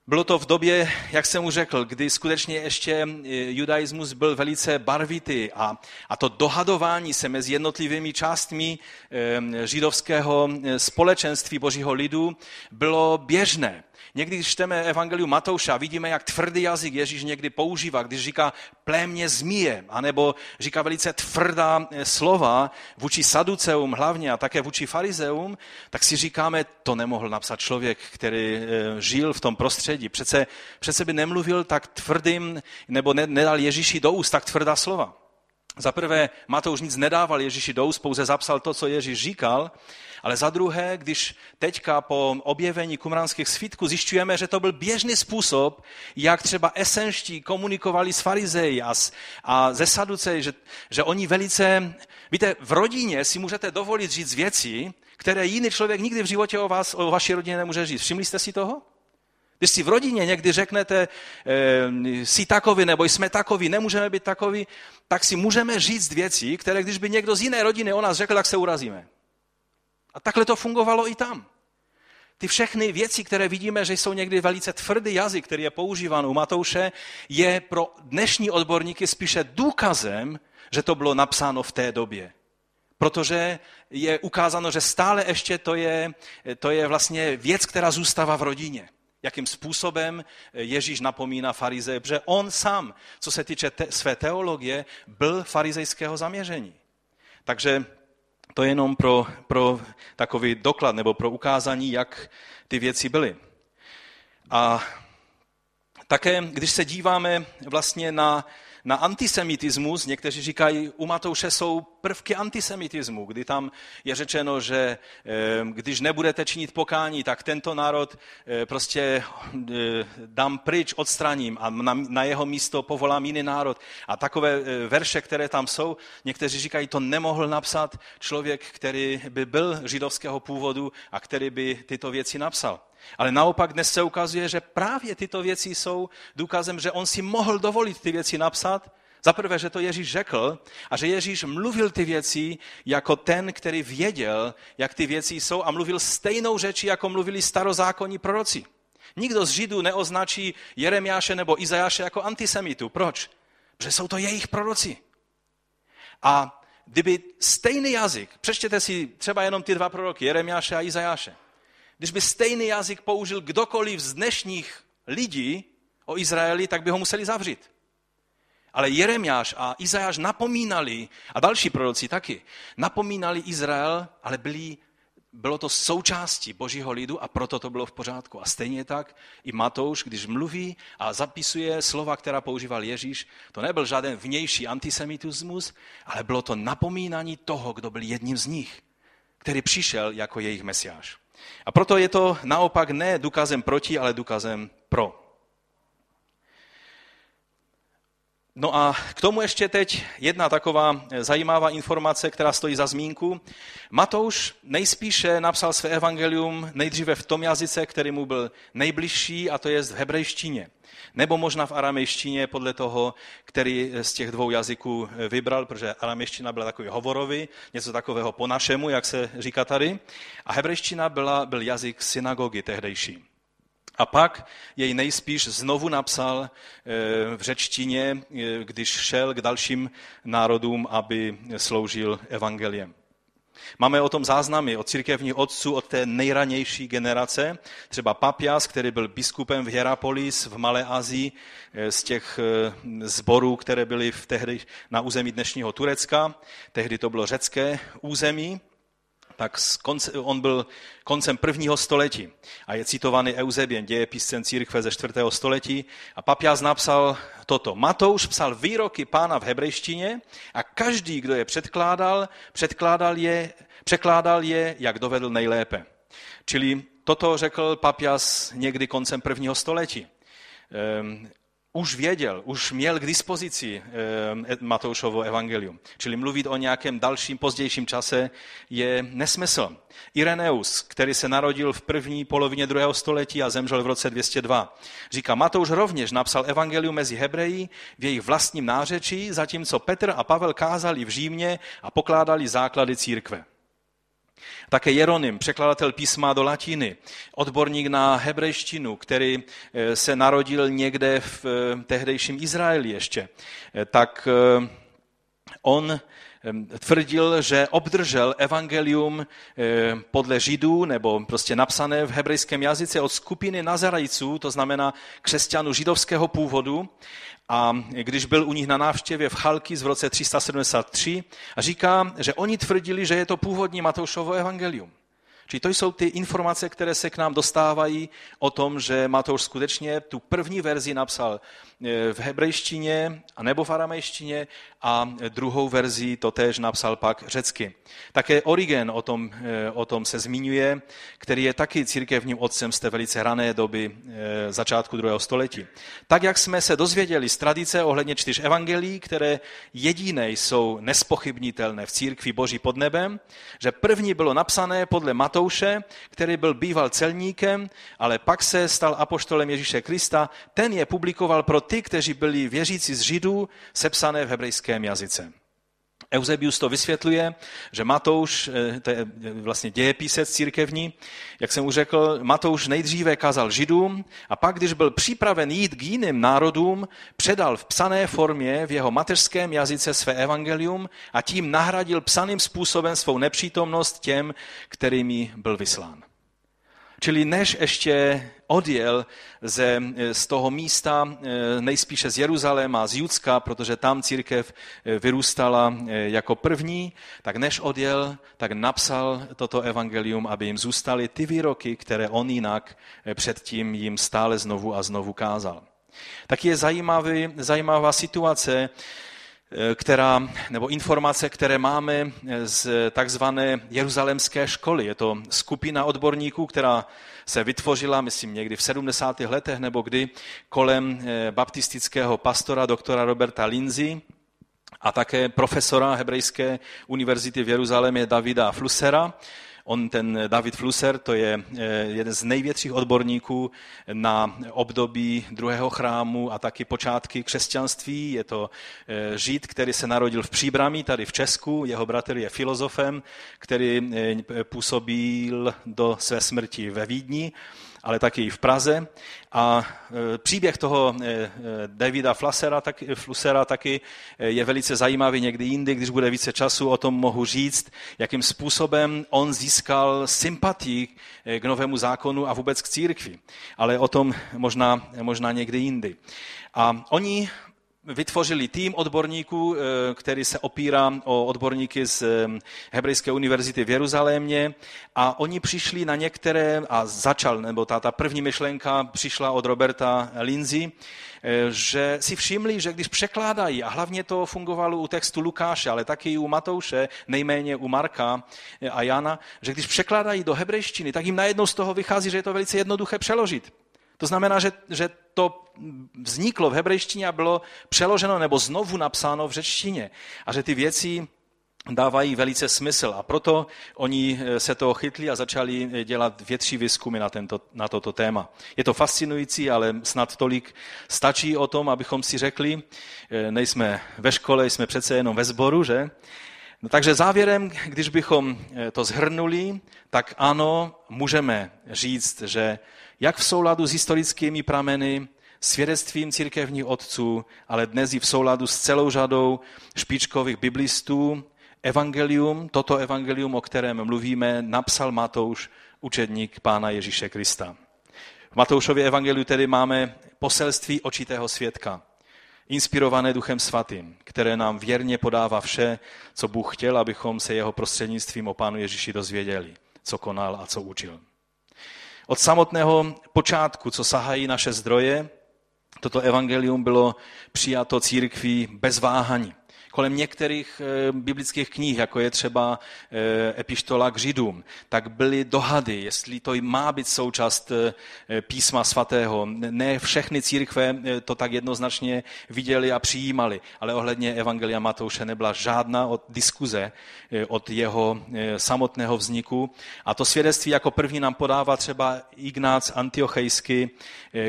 Bylo to v době, jak jsem už řekl, kdy skutečně ještě e, judaismus byl velice barvitý a, a to dohadování se mezi jednotlivými částmi e, židovského společenství božího lidu bylo běžné. Někdy, když čteme Evangelium Matouša, vidíme, jak tvrdý jazyk Ježíš někdy používá, když říká plémě zmije, anebo říká velice tvrdá eh, slova vůči saduceum hlavně a také vůči farizeum, tak si říkáme, to nemohl napsat člověk, který eh, žil v tom prostředí. Přece, přece by nemluvil tak tvrdým, nebo nedal Ježíši do úst tak tvrdá slova. Za prvé, Matouš nic nedával Ježíši do úst, pouze zapsal to, co Ježíš říkal, ale za druhé, když teďka po objevení kumránských svítků zjišťujeme, že to byl běžný způsob, jak třeba esenští komunikovali s farizeji a, s, a ze saducej, že, že oni velice, víte, v rodině si můžete dovolit říct věci, které jiný člověk nikdy v životě o vás, o vaší rodině nemůže říct. Všimli jste si toho? Když si v rodině někdy řeknete, e, jsi takový nebo jsme takový, nemůžeme být takový, tak si můžeme říct věci, které když by někdo z jiné rodiny o nás řekl, tak se urazíme. A takhle to fungovalo i tam. Ty všechny věci, které vidíme, že jsou někdy velice tvrdý jazyk, který je používán u Matouše, je pro dnešní odborníky spíše důkazem, že to bylo napsáno v té době. Protože je ukázáno, že stále ještě to je, to je vlastně věc, která zůstává v rodině. Jakým způsobem Ježíš napomíná farizeje, protože on sám, co se týče te, své teologie, byl farizejského zaměření. Takže to je jenom pro, pro takový doklad nebo pro ukázání, jak ty věci byly. A také, když se díváme vlastně na na antisemitismus, někteří říkají, u Matouše jsou prvky antisemitismu, kdy tam je řečeno, že eh, když nebudete činit pokání, tak tento národ eh, prostě eh, dám pryč, odstraním a na jeho místo povolám jiný národ. A takové verše, které tam jsou, někteří říkají, to nemohl napsat člověk, který by byl židovského původu a který by tyto věci napsal. Ale naopak dnes se ukazuje, že právě tyto věci jsou důkazem, že on si mohl dovolit ty věci napsat. Za prvé, že to Ježíš řekl a že Ježíš mluvil ty věci jako ten, který věděl, jak ty věci jsou a mluvil stejnou řeči, jako mluvili starozákonní proroci. Nikdo z Židů neoznačí Jeremiáše nebo Izajáše jako antisemitu. Proč? Protože jsou to jejich proroci. A kdyby stejný jazyk, přečtěte si třeba jenom ty dva proroky, Jeremiáše a Izajáše, když by stejný jazyk použil kdokoliv z dnešních lidí o Izraeli, tak by ho museli zavřít. Ale Jeremiáš a Izajáš napomínali, a další proroci taky, napomínali Izrael, ale byli, bylo to součástí božího lidu a proto to bylo v pořádku. A stejně tak i Matouš, když mluví a zapisuje slova, která používal Ježíš, to nebyl žádný vnější antisemitismus, ale bylo to napomínání toho, kdo byl jedním z nich, který přišel jako jejich mesiáš. A proto je to naopak ne důkazem proti, ale důkazem pro. No a k tomu ještě teď jedna taková zajímavá informace, která stojí za zmínku. Matouš nejspíše napsal své evangelium nejdříve v tom jazyce, který mu byl nejbližší, a to je v hebrejštině. Nebo možná v aramejštině podle toho, který z těch dvou jazyků vybral, protože aramejština byla takový hovorový, něco takového po našemu, jak se říká tady. A hebrejština byla, byl jazyk synagogy tehdejší. A pak jej nejspíš znovu napsal eh, v řečtině, eh, když šel k dalším národům, aby sloužil evangeliem. Máme o tom záznamy od církevních otců, od té nejranější generace, třeba Papias, který byl biskupem v Hierapolis v Malé Azii, eh, z těch zborů, které byly v tehdy na území dnešního Turecka. Tehdy to bylo řecké území tak on byl koncem prvního století a je citovaný Eusebien, dějepiscem církve ze čtvrtého století a papias napsal toto. Matouš psal výroky pána v hebrejštině a každý, kdo je předkládal, předkládal je, překládal je, jak dovedl nejlépe. Čili toto řekl Papias někdy koncem prvního století. Už věděl, už měl k dispozici ehm, Matoušovo evangelium. Čili mluvit o nějakém dalším, pozdějším čase je nesmysl. Ireneus, který se narodil v první polovině druhého století a zemřel v roce 202, říká, Matouš rovněž napsal evangelium mezi Hebreji v jejich vlastním nářečí, zatímco Petr a Pavel kázali v Římě a pokládali základy církve. Také Jeronym, překladatel písma do latiny, odborník na hebrejštinu, který eh, se narodil někde v eh, tehdejším Izraeli ještě, eh, tak on tvrdil, že obdržel evangelium podle židů, nebo prostě napsané v hebrejském jazyce od skupiny Nazarajců, to znamená křesťanů židovského původu, a když byl u nich na návštěvě v Chalky v roce 373 a říká, že oni tvrdili, že je to původní Matoušovo evangelium. Čili to jsou ty informace, které se k nám dostávají o tom, že Matouš skutečně tu první verzi napsal eh, v hebrejštině a nebo v aramejštině a druhou verzi to též napsal pak řecky. Také Origen o tom, eh, o tom se zmiňuje, který je taky církevním otcem z té velice rané doby eh, začátku druhého století. Tak, jak jsme se dozvěděli z tradice ohledně čtyř evangelií, které jediné jsou nespochybnitelné v církvi Boží pod nebem, že první bylo napsané podle Matouše, který byl býval celníkem, ale pak se stal apoštolem Ježíše Krista, ten je publikoval pro ty, kteří byli věřící z Židů, sepsané v hebrejské hebrejském jazyce. Eusebius to vysvětluje, že Matouš, eh, to je vlastně dějepisec církevní, jak jsem už řekl, Matouš nejdříve kázal židům a pak, když byl připraven jít k jiným národům, předal v psané formě v jeho mateřském jazyce své evangelium a tím nahradil psaným způsobem svou nepřítomnost těm, kterými byl vyslán. Čili než ještě odjel ze, z toho místa, eh, nejspíše z Jeruzaléma, z Judska, protože tam církev eh, vyrůstala jako první, tak než odjel, tak napsal toto evangelium, aby jim zůstaly ty výroky, které on jinak předtím jim stále znovu a znovu kázal. Tak je zajímavý, zajímavá situace, která, nebo informace, které máme z takzvané jeruzalemské školy. Je to skupina odborníků, která se vytvořila, myslím, někdy v 70. letech nebo kdy, kolem eh, baptistického pastora doktora Roberta Lindsay a také profesora Hebrejské univerzity v Jeruzalémě Davida Flusera. On, ten David Flusser, to je eh, jeden z největších odborníků na období druhého chrámu a taky počátky křesťanství. Je to eh, Žid, který se narodil v Příbramí, tady v Česku. Jeho bratr je filozofem, který eh, působil do své smrti ve Vídni ale taky v Praze. A e, příběh toho e, e, Davida Flusera, tak, Flusera taky je velice zajímavý někdy jindy, když bude více času, o tom mohu říct, jakým způsobem on získal sympatii k novému zákonu a vůbec k církvi. Ale o tom možná, možná někdy jindy. A oni vytvořili tým odborníků, eh, který se opírá o odborníky z eh, Hebrejské univerzity v Jeruzalémě a oni přišli na některé, a začal, nebo ta, ta první myšlenka přišla od Roberta Lindsay, eh, že si všimli, že když překládají, a hlavně to fungovalo u textu Lukáše, ale taky i u Matouše, nejméně u Marka a Jana, že když překládají do hebrejštiny, tak jim najednou z toho vychází, že je to velice jednoduché přeložit. To znamená, že, že to vzniklo v hebrejštině a bylo přeloženo nebo znovu napsáno v řečtině. A že ty věci dávají velice smysl. A proto oni eh, se toho chytli a začali eh, dělat větší výzkumy na, tento, na toto téma. Je to fascinující, ale snad tolik stačí o tom, abychom si řekli, eh, nejsme ve škole, jsme přece jenom ve sboru, že? No, takže závěrem, když bychom to zhrnuli, tak ano, můžeme říct, že jak v souladu s historickými prameny, svědectvím církevních otců, ale dnes i v souladu s celou řadou špičkových biblistů, evangelium, toto evangelium, o kterém mluvíme, napsal Matouš, učedník Pána Ježíše Krista. V Matoušově evangeliu tedy máme poselství očitého svědka, inspirované Duchem Svatým, které nám věrně podává vše, co Bůh chtěl, abychom se jeho prostřednictvím o Pánu Ježíši dozvěděli, co konal a co učil. Od samotného počátku, co sahají naše zdroje, toto evangelium bylo přijato církví bez váhaní. Kolem některých e, biblických knih, jako je třeba e, epištola k Židům, tak byly dohady, jestli to má být součást e, písma svatého. Ne všechny církve to tak jednoznačně viděli a přijímali, ale ohledně Evangelia Matouše nebyla žádná od diskuze od jeho samotného vzniku. A to svědectví jako první nám podává třeba Ignác Antiochejsky,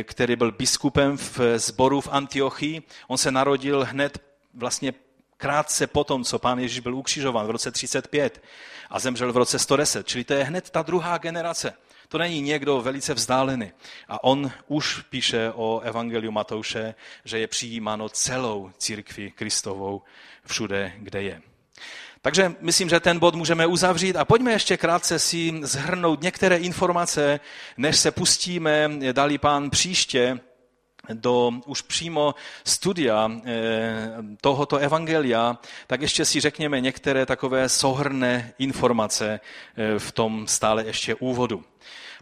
který byl biskupem v sboru v Antiochii. On se narodil hned vlastně krátce potom, co pán Ježíš byl ukřižován v roce 35 a zemřel v roce 110. Čili to je hned ta druhá generace. To není někdo velice vzdálený. A on už píše o Evangeliu Matouše, že je přijímáno celou církví Kristovou všude, kde je. Takže myslím, že ten bod můžeme uzavřít a pojďme ještě krátce si zhrnout některé informace, než se pustíme, dali pán příště, do už přímo studia eh, tohoto evangelia, tak ještě si řekněme některé takové souhrné informace eh, v tom stále ještě úvodu.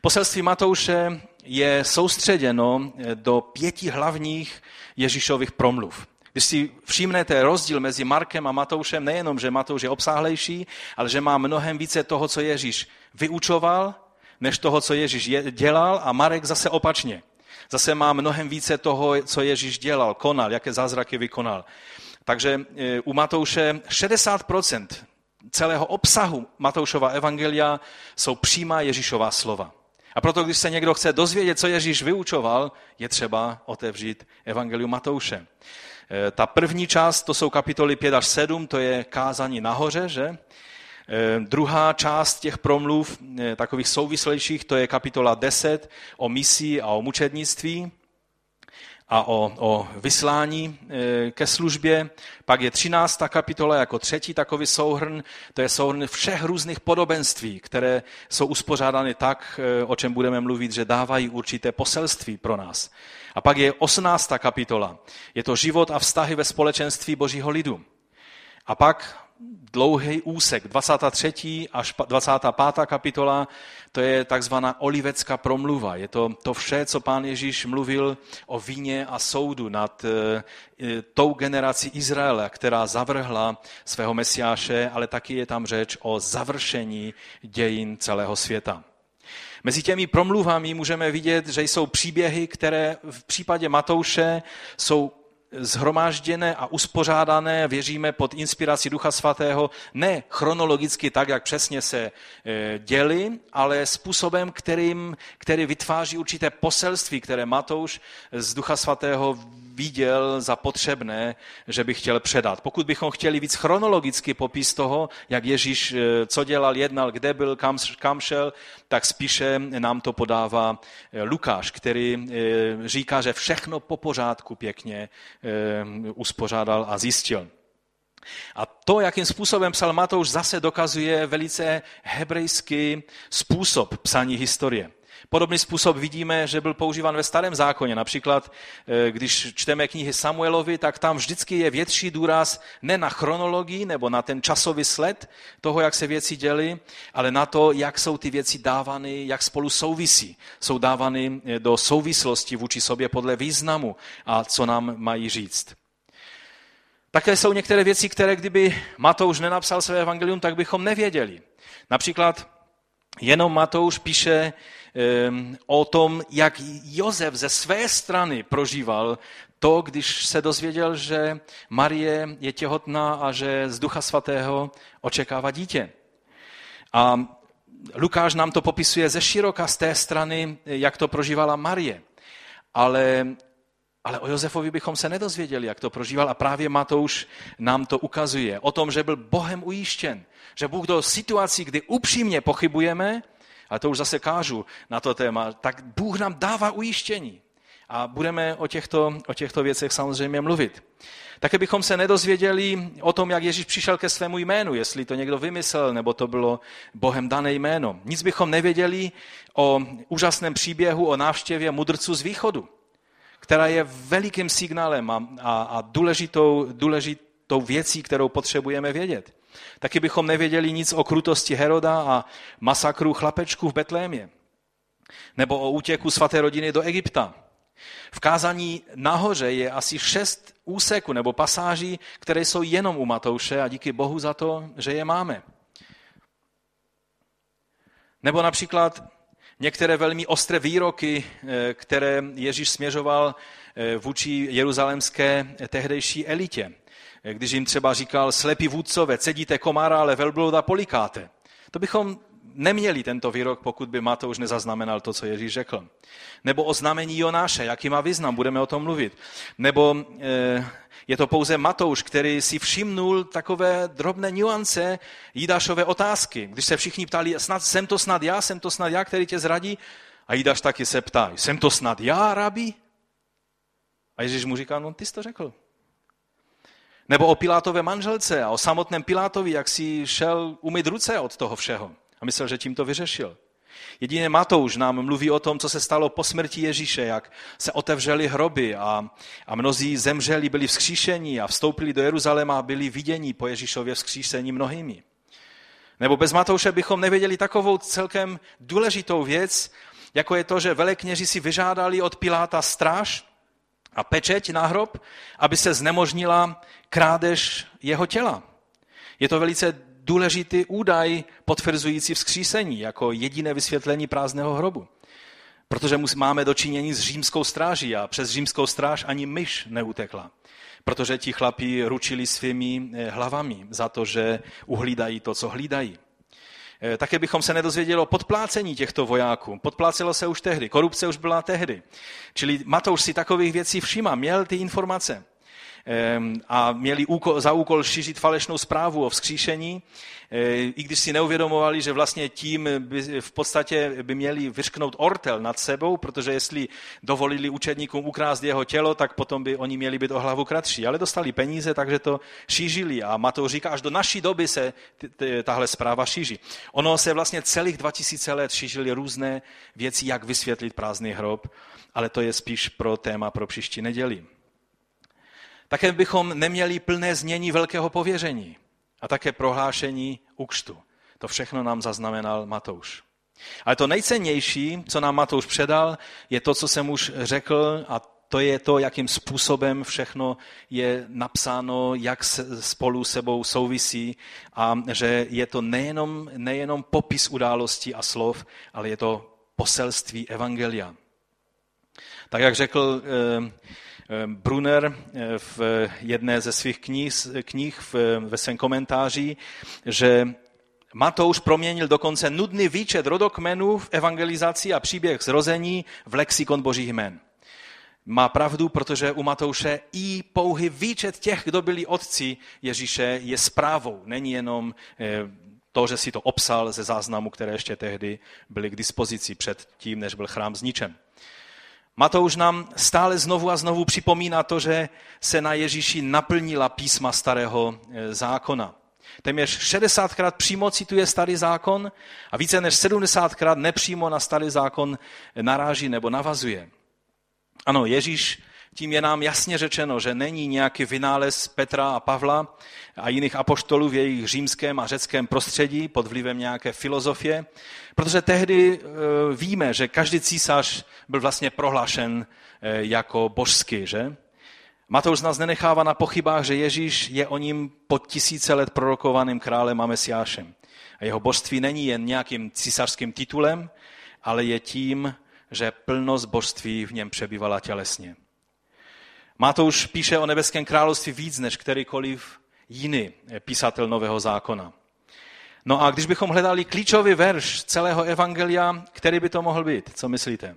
Poselství Matouše je soustředěno eh, do pěti hlavních Ježíšových promluv. Když si všimnete rozdíl mezi Markem a Matoušem, nejenom, že Matouš je obsáhlejší, ale že má mnohem více toho, co Ježíš vyučoval, než toho, co Ježíš dělal a Marek zase opačně. Zase má mnohem více toho, co Ježíš dělal, konal, jaké zázraky vykonal. Takže e, u Matouše 60% celého obsahu Matoušova evangelia jsou přímá Ježíšová slova. A proto, když se někdo chce dozvědět, co Ježíš vyučoval, je třeba otevřít evangelium Matouše. E, ta první část, to jsou kapitoly 5 až 7, to je kázání nahoře, že? Eh, druhá část těch promluv, eh, takových souvislejších, to je kapitola 10 o misii a o mučednictví a o, o vyslání eh, ke službě. Pak je 13. kapitola jako třetí takový souhrn, to je souhrn všech různých podobenství, které jsou uspořádány tak, o čem budeme mluvit, že dávají určité poselství pro nás. A pak je 18. kapitola, je to život a vztahy ve společenství božího lidu. A pak dlouhý úsek, 23. až 25. kapitola, to je takzvaná olivecká promluva. Je to to vše, co pán Ježíš mluvil o víně a soudu nad e, tou generací Izraele, která zavrhla svého mesiáše, ale taky je tam řeč o završení dějin celého světa. Mezi těmi promluvami můžeme vidět, že jsou příběhy, které v případě Matouše jsou zhromážděné a uspořádané, věříme, pod inspirací Ducha Svatého, ne chronologicky tak, jak přesně se e, děli, ale způsobem, kterým, který vytváří určité poselství, které Matouš z Ducha Svatého viděl za potřebné, že by chtěl předat. Pokud bychom chtěli víc chronologicky popis toho, jak Ježíš e, co dělal, jednal, kde byl, kam, kam šel, tak spíše nám to podává e, Lukáš, který říká, že všechno po pořádku pěkně Eh, uspořádal a zjistil. A to, jakým způsobem psal Matouš, zase dokazuje velice hebrejský způsob psaní historie. Podobný způsob vidíme, že byl používán ve starém zákoně. Například, eh, když čteme knihy Samuelovi, tak tam vždycky je větší důraz ne na chronologii nebo na ten časový sled toho, jak se věci děly, ale na to, jak jsou ty věci dávány, jak spolu souvisí. Jsou dávány eh, do souvislosti vůči sobě podle významu a co nám mají říct. Také jsou některé věci, které kdyby Matouš nenapsal své evangelium, tak bychom nevěděli. Například jenom Matouš píše o tom, jak Jozef ze své strany prožíval to, když se dozvěděl, že Marie je těhotná a že z Ducha Svatého očekává dítě. A Lukáš nám to popisuje ze široka z té strany, jak to prožívala Marie. Ale, ale o Josefovi bychom se nedozvěděli, jak to prožíval a právě Matouš nám to ukazuje. O tom, že byl Bohem ujištěn. Že Bůh do situací, kdy upřímně pochybujeme, ale to už zase kážu na to téma, tak Bůh nám dává ujištění. A budeme o těchto, o těchto věcech samozřejmě mluvit. Také bychom se nedozvěděli o tom, jak Ježíš přišel ke svému jménu, jestli to někdo vymyslel, nebo to bylo Bohem dané jméno. Nic bychom nevěděli o úžasném příběhu o návštěvě mudrců z východu, která je velikým signálem a, a, a důležitou, důležitou věcí, kterou potřebujeme vědět. Taky bychom nevěděli nic o krutosti Heroda a masakru chlapečků v Betlémě. Nebo o útěku svaté rodiny do Egypta. V kázání nahoře je asi šest úseků nebo pasáží, které jsou jenom u Matouše a díky Bohu za to, že je máme. Nebo například některé velmi ostré výroky, eh, které Ježíš směřoval eh, vůči jeruzalémské tehdejší elitě. Eh, když jim třeba říkal, slepí vůdcové, cedíte komára, ale velblouda polikáte. To bychom neměli tento výrok, pokud by Matouš nezaznamenal to, co Ježíš řekl. Nebo o znamení Jonáše, jaký má význam, budeme o tom mluvit. Nebo e, je to pouze Matouš, který si všimnul takové drobné nuance Jidášové otázky. Když se všichni ptali, snad, jsem to snad já, jsem to snad já, který tě zradí? A Jidáš taky se ptá, jsem to snad já, rabi? A Ježíš mu říká, no ty jsi to řekl. Nebo o Pilátové manželce a o samotném Pilátovi, jak si šel umyt ruce od toho všeho. A myslel, že tím to vyřešil. Jedině Matouš nám mluví o tom, co se stalo po smrti Ježíše, jak se otevřely hroby a, a mnozí zemřeli, byli vzkříšení a vstoupili do Jeruzaléma a byli viděni po Ježíšově vzkříšení mnohými. Nebo bez Matouše bychom nevěděli takovou celkem důležitou věc, jako je to, že velekněži si vyžádali od Piláta stráž a pečeť na hrob, aby se znemožnila krádež jeho těla. Je to velice důležitý údaj potvrzující vzkřísení jako jediné vysvětlení prázdného hrobu. Protože máme dočinění s římskou stráží a přes římskou stráž ani myš neutekla. Protože ti chlapí ručili svými eh, hlavami za to, že uhlídají to, co hlídají. Eh, také bychom se nedozvěděli o podplácení těchto vojáků. Podplácelo se už tehdy, korupce už byla tehdy. Čili Matouš si takových věcí všímá, měl ty informace a měli úkol, za úkol šířit falešnou zprávu o vzkříšení, e, i když si neuvědomovali, že vlastně tím by, v podstatě by měli vyřknout ortel nad sebou, protože jestli dovolili učedníkům ukrást jeho tělo, tak potom by oni měli být o hlavu kratší. Ale dostali peníze, takže to šířili. A Matouš říká, až do naší doby se tahle zpráva šíří. Ono se vlastně celých 2000 let šířily různé věci, jak vysvětlit prázdný hrob, ale to je spíš pro téma pro příští neděli. Také bychom neměli plné znění velkého pověření a také prohlášení úkřtu. To všechno nám zaznamenal Matouš. Ale to nejcennější, co nám Matouš předal, je to, co jsem už řekl, a to je to, jakým způsobem všechno je napsáno, jak se spolu sebou souvisí a že je to nejenom, nejenom popis událostí a slov, ale je to poselství Evangelia. Tak jak řekl eh, Brunner eh, v jedné ze svých knih, knih ve svém komentáři, že Matouš proměnil dokonce nudný výčet rodokmenů v evangelizaci a příběh zrození v lexikon božích jmen. Má pravdu, protože u Matouše i pouhý výčet těch, kdo byli otci Ježíše, je zprávou. Není jenom eh, to, že si to obsal ze záznamu, které ještě tehdy byly k dispozici před tím, než byl chrám zničen. Matouš nám stále znovu a znovu připomíná to, že se na Ježíši naplnila písma starého e, zákona. Téměř 60krát přímo cituje starý zákon a více než 70krát nepřímo na starý zákon naráží nebo navazuje. Ano, Ježíš tím je nám jasně řečeno, že není nějaký vynález Petra a Pavla a jiných apoštolů v jejich římském a řeckém prostředí pod vlivem nějaké filozofie, protože tehdy e, víme, že každý císař byl vlastně prohlášen e, jako božský, že? Matouš nás nenechává na pochybách, že Ježíš je o ním pod tisíce let prorokovaným králem a mesiášem. A jeho božství není jen nějakým císařským titulem, ale je tím, že plnost božství v něm přebývala tělesně. Matouš píše o nebeském království víc než kterýkoliv jiný písatel Nového zákona. No a když bychom hledali klíčový verš celého evangelia, který by to mohl být? Co myslíte?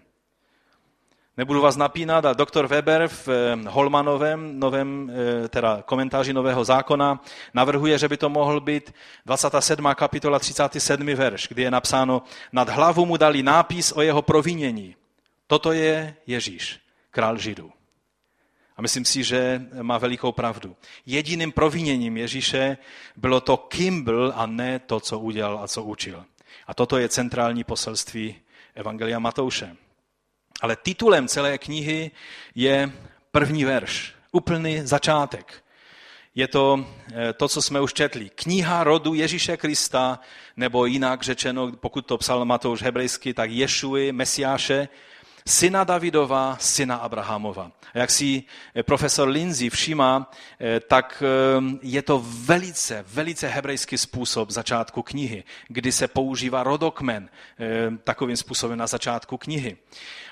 Nebudu vás napínat a doktor Weber v eh, Holmanovém novém, eh, teda komentáři Nového zákona navrhuje, že by to mohl být 27. kapitola 37. verš, kdy je napsáno nad hlavu mu dali nápis o jeho provinění. Toto je Ježíš, král Židů. Myslím si, že má velikou pravdu. Jediným proviněním Ježíše bylo to, kým byl a ne to, co udělal a co učil. A toto je centrální poselství Evangelia Matouše. Ale titulem celé knihy je první verš, úplný začátek. Je to eh, to, co jsme už četli. Kniha rodu Ježíše Krista, nebo jinak řečeno, pokud to psal Matouš hebrejsky, tak Ješuji, Mesiáše, syna Davidova, syna Abrahamova. A jak si eh, profesor Lindsay všímá, eh, tak eh, je to velice, velice hebrejský způsob začátku knihy, kdy se používá rodokmen takovým způsobem na začátku knihy.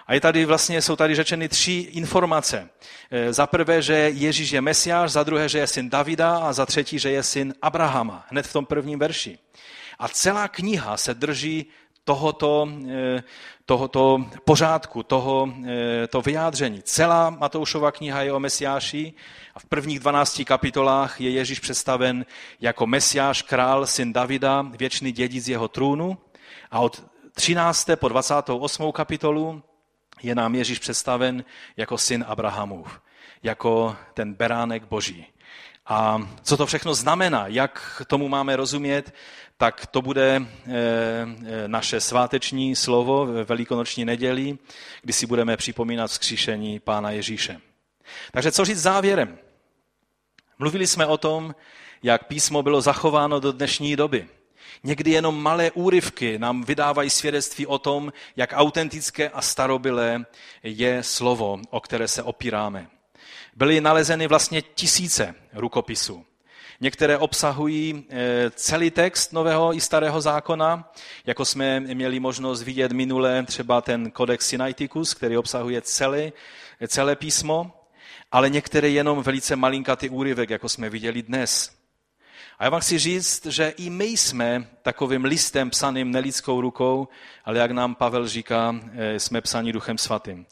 A je tady vlastně, jsou tady řečeny tři informace. Za prvé, že Ježíš je mesiáš, za druhé, že je syn Davida a za třetí, že je syn Abrahama, hned v tom prvním verši. A celá kniha se drží tohoto, eh, tohoto pořádku, toho eh, to vyjádření. Celá Matoušova kniha je o Mesiáši a v prvních 12 kapitolách je Ježíš představen jako Mesiáš, král, syn Davida, věčný dědic jeho trůnu a od 13. po 28. kapitolu je nám Ježíš představen jako syn Abrahamův, jako ten beránek boží. A co to všechno znamená, jak tomu máme rozumět, tak to bude eh, eh, naše sváteční slovo ve velikonoční neděli, kdy si budeme připomínat vzkříšení Pána Ježíše. Takže co říct závěrem? Mluvili jsme o tom, jak písmo bylo zachováno do dnešní doby. Někdy jenom malé úryvky nám vydávají svědectví o tom, jak autentické a starobilé je slovo, o které se opíráme. Byly nalezeny vlastně tisíce rukopisů. Některé obsahují eh, celý text Nového i Starého zákona, jako jsme měli možnost vidět minule třeba ten Codex Sinaiticus, který obsahuje celé, celé písmo, ale některé jenom velice malinkatý úryvek, jako jsme viděli dnes. A já vám chci říct, že i my jsme takovým listem psaným nelidskou rukou, ale jak nám Pavel říká, eh, jsme psaní Duchem Svatým.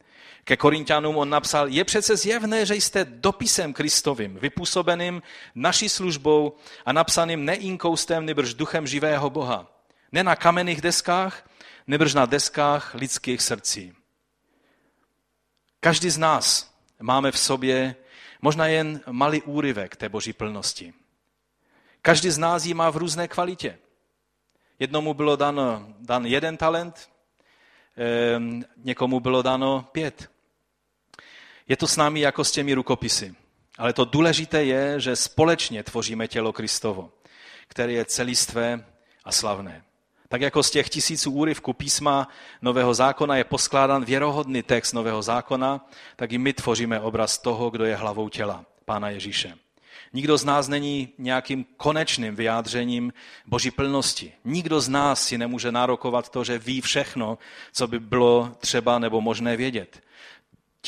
Ke Korintianům on napsal, je přece zjevné, že jste dopisem Kristovým, vypůsobeným naší službou a napsaným neinkoustem, nebrž duchem živého Boha. Ne na kamenných deskách, nebrž na deskách lidských srdcí. Každý z nás máme v sobě možná jen malý úryvek té boží plnosti. Každý z nás ji má v různé kvalitě. Jednomu bylo dán, dan jeden talent, ehm, někomu bylo dáno pět. Je to s námi jako s těmi rukopisy. Ale to důležité je, že společně tvoříme tělo Kristovo, které je celistvé a slavné. Tak jako z těch tisíců úryvků písma Nového zákona je poskládán věrohodný text Nového zákona, tak i my tvoříme obraz toho, kdo je hlavou těla, Pána Ježíše. Nikdo z nás není nějakým konečným vyjádřením Boží plnosti. Nikdo z nás si nemůže nárokovat to, že ví všechno, co by bylo třeba nebo možné vědět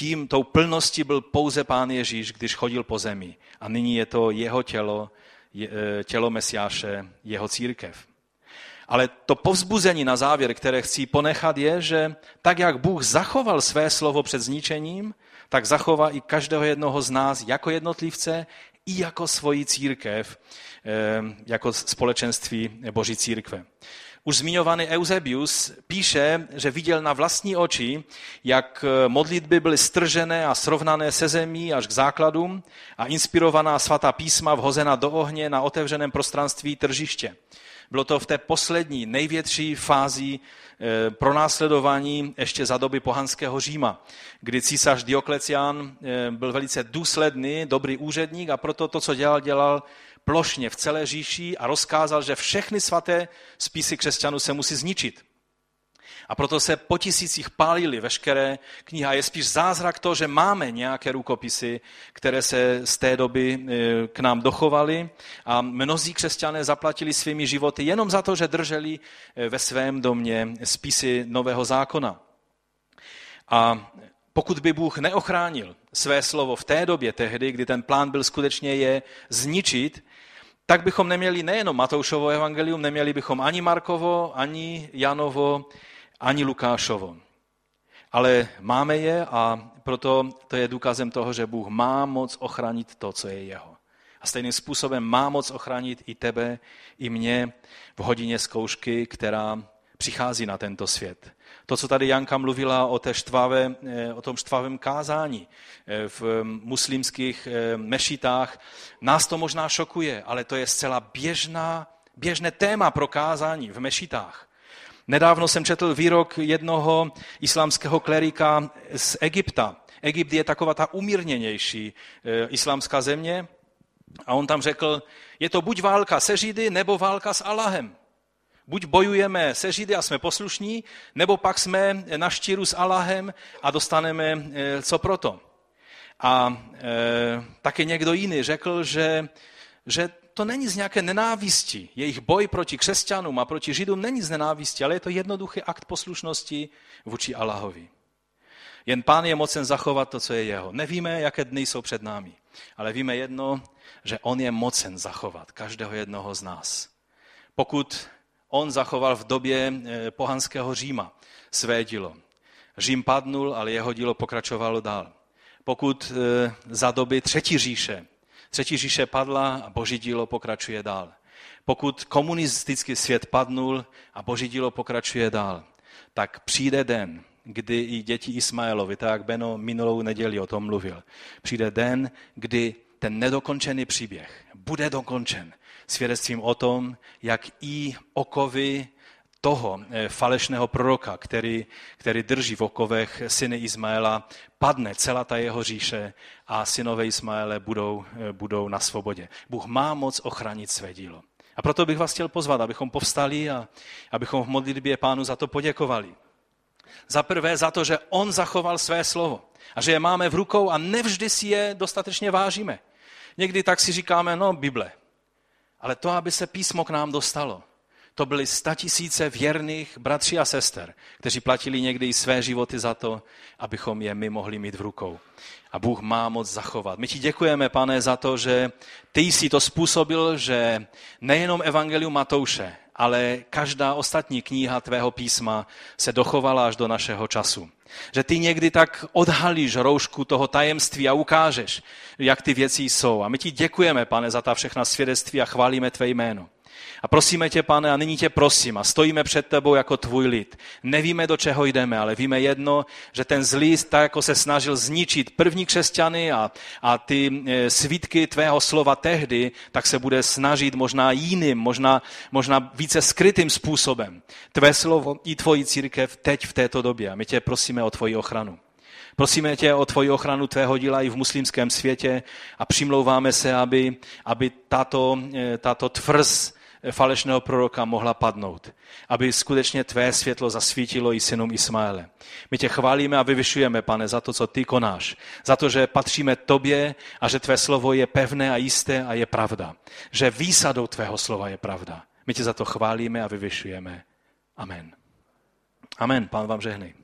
tím, tou plností byl pouze Pán Ježíš, když chodil po zemi. A nyní je to jeho tělo, e, tělo Mesiáše, jeho církev. Ale to povzbuzení na závěr, které chci ponechat, je, že tak, jak Bůh zachoval své slovo před zničením, tak zachová i každého jednoho z nás jako jednotlivce i jako svoji církev, e, jako společenství Boží církve. Už zmiňovaný Eusebius píše, že viděl na vlastní oči, jak modlitby byly stržené a srovnané se zemí až k základům a inspirovaná svatá písma vhozena do ohně na otevřeném prostranství tržiště. Bylo to v té poslední, největší fázi eh, pronásledování ještě za doby pohanského Říma, kdy císař Dioklecián eh, byl velice důsledný, dobrý úředník a proto to, co dělal, dělal plošně v celé říši a rozkázal, že všechny svaté spisy křesťanů se musí zničit. A proto se po tisících pálily veškeré knihy. A je spíš zázrak to, že máme nějaké rukopisy, které se z té doby e, k nám dochovaly a mnozí křesťané zaplatili svými životy jenom za to, že drželi e, ve svém domě spisy Nového zákona. A pokud by Bůh neochránil své slovo v té době tehdy, kdy ten plán byl skutečně je zničit, tak bychom neměli nejenom Matoušovo evangelium, neměli bychom ani Markovo, ani Janovo, ani Lukášovo. Ale máme je a proto to je důkazem toho, že Bůh má moc ochránit to, co je jeho. A stejným způsobem má moc ochránit i tebe, i mě v hodině zkoušky, která přichází na tento svět. To, co tady Janka mluvila o, té štvavé, eh, o tom štvavém kázání eh, v muslimských eh, mešitách, nás to možná šokuje, ale to je zcela běžná, běžné téma pro kázání v mešitách. Nedávno jsem četl výrok jednoho islámského klerika z Egypta. Egypt je taková ta umírněnější islámská země a on tam řekl, je to buď válka se Židy, nebo válka s Allahem. Buď bojujeme se Židy a jsme poslušní, nebo pak jsme na štíru s Allahem a dostaneme eh, co proto. A e, taky někdo jiný řekl, že, že to není z nějaké nenávisti. Jejich boj proti křesťanům a proti židům není z nenávisti, ale je to jednoduchý akt poslušnosti vůči Allahovi. Jen pán je mocen zachovat to, co je jeho. Nevíme, jaké dny jsou před námi, ale víme jedno, že on je mocen zachovat každého jednoho z nás. Pokud on zachoval v době eh, pohanského Říma své dílo. Řím padnul, ale jeho dílo pokračovalo dál. Pokud eh, za doby třetí říše, třetí říše padla a boží dílo pokračuje dál. Pokud komunistický svět padnul a boží dílo pokračuje dál, tak přijde den, kdy i děti Ismaelovi, tak jak Beno minulou neděli o tom mluvil, přijde den, kdy ten nedokončený příběh bude dokončen svědectvím o tom, jak i okovy toho eh, falešného proroka, který, který drží v okovech syny Izmaela, padne celá ta jeho říše a synové Ismaele budou, eh, budou na svobodě. Bůh má moc ochránit své dílo. A proto bych vás chtěl pozvat, abychom povstali a abychom v modlitbě pánu za to poděkovali. Za prvé za to, že on zachoval své slovo a že je máme v rukou a nevždy si je dostatečně vážíme. Někdy tak si říkáme, no Bible. Ale to, aby se písmo k nám dostalo, to byly statisíce věrných bratří a sester, kteří platili někdy i své životy za to, abychom je my mohli mít v rukou. A Bůh má moc zachovat. My ti děkujeme, pane, za to, že ty jsi to způsobil, že nejenom Evangelium Matouše, ale každá ostatní kniha tvého písma se dochovala až do našeho času. Že ty někdy tak odhalíš roušku toho tajemství a ukážeš, jak ty věci jsou. A my ti děkujeme, pane, za ta všechna svědectví a chválíme tvé jméno. A prosíme tě, pane, a nyní tě prosím a stojíme před tebou jako tvůj lid. Nevíme, do čeho jdeme, ale víme jedno, že ten zlý, tak jako se snažil zničit první křesťany a, a ty e, svítky tvého slova tehdy, tak se bude snažit možná jiným, možná, možná více skrytým způsobem. Tvé slovo i tvoji církev teď v této době. A my tě prosíme o tvoji ochranu. Prosíme tě o tvoji ochranu tvého díla i v muslimském světě a přimlouváme se, aby, aby tato, e, tato tvrz falešného proroka mohla padnout, aby skutečně tvé světlo zasvítilo i synům Ismaele. My tě chválíme a vyvyšujeme, pane, za to, co ty konáš, za to, že patříme tobě a že tvé slovo je pevné a jisté a je pravda, že výsadou tvého slova je pravda. My tě za to chválíme a vyvyšujeme. Amen. Amen. Pán vám žehnej.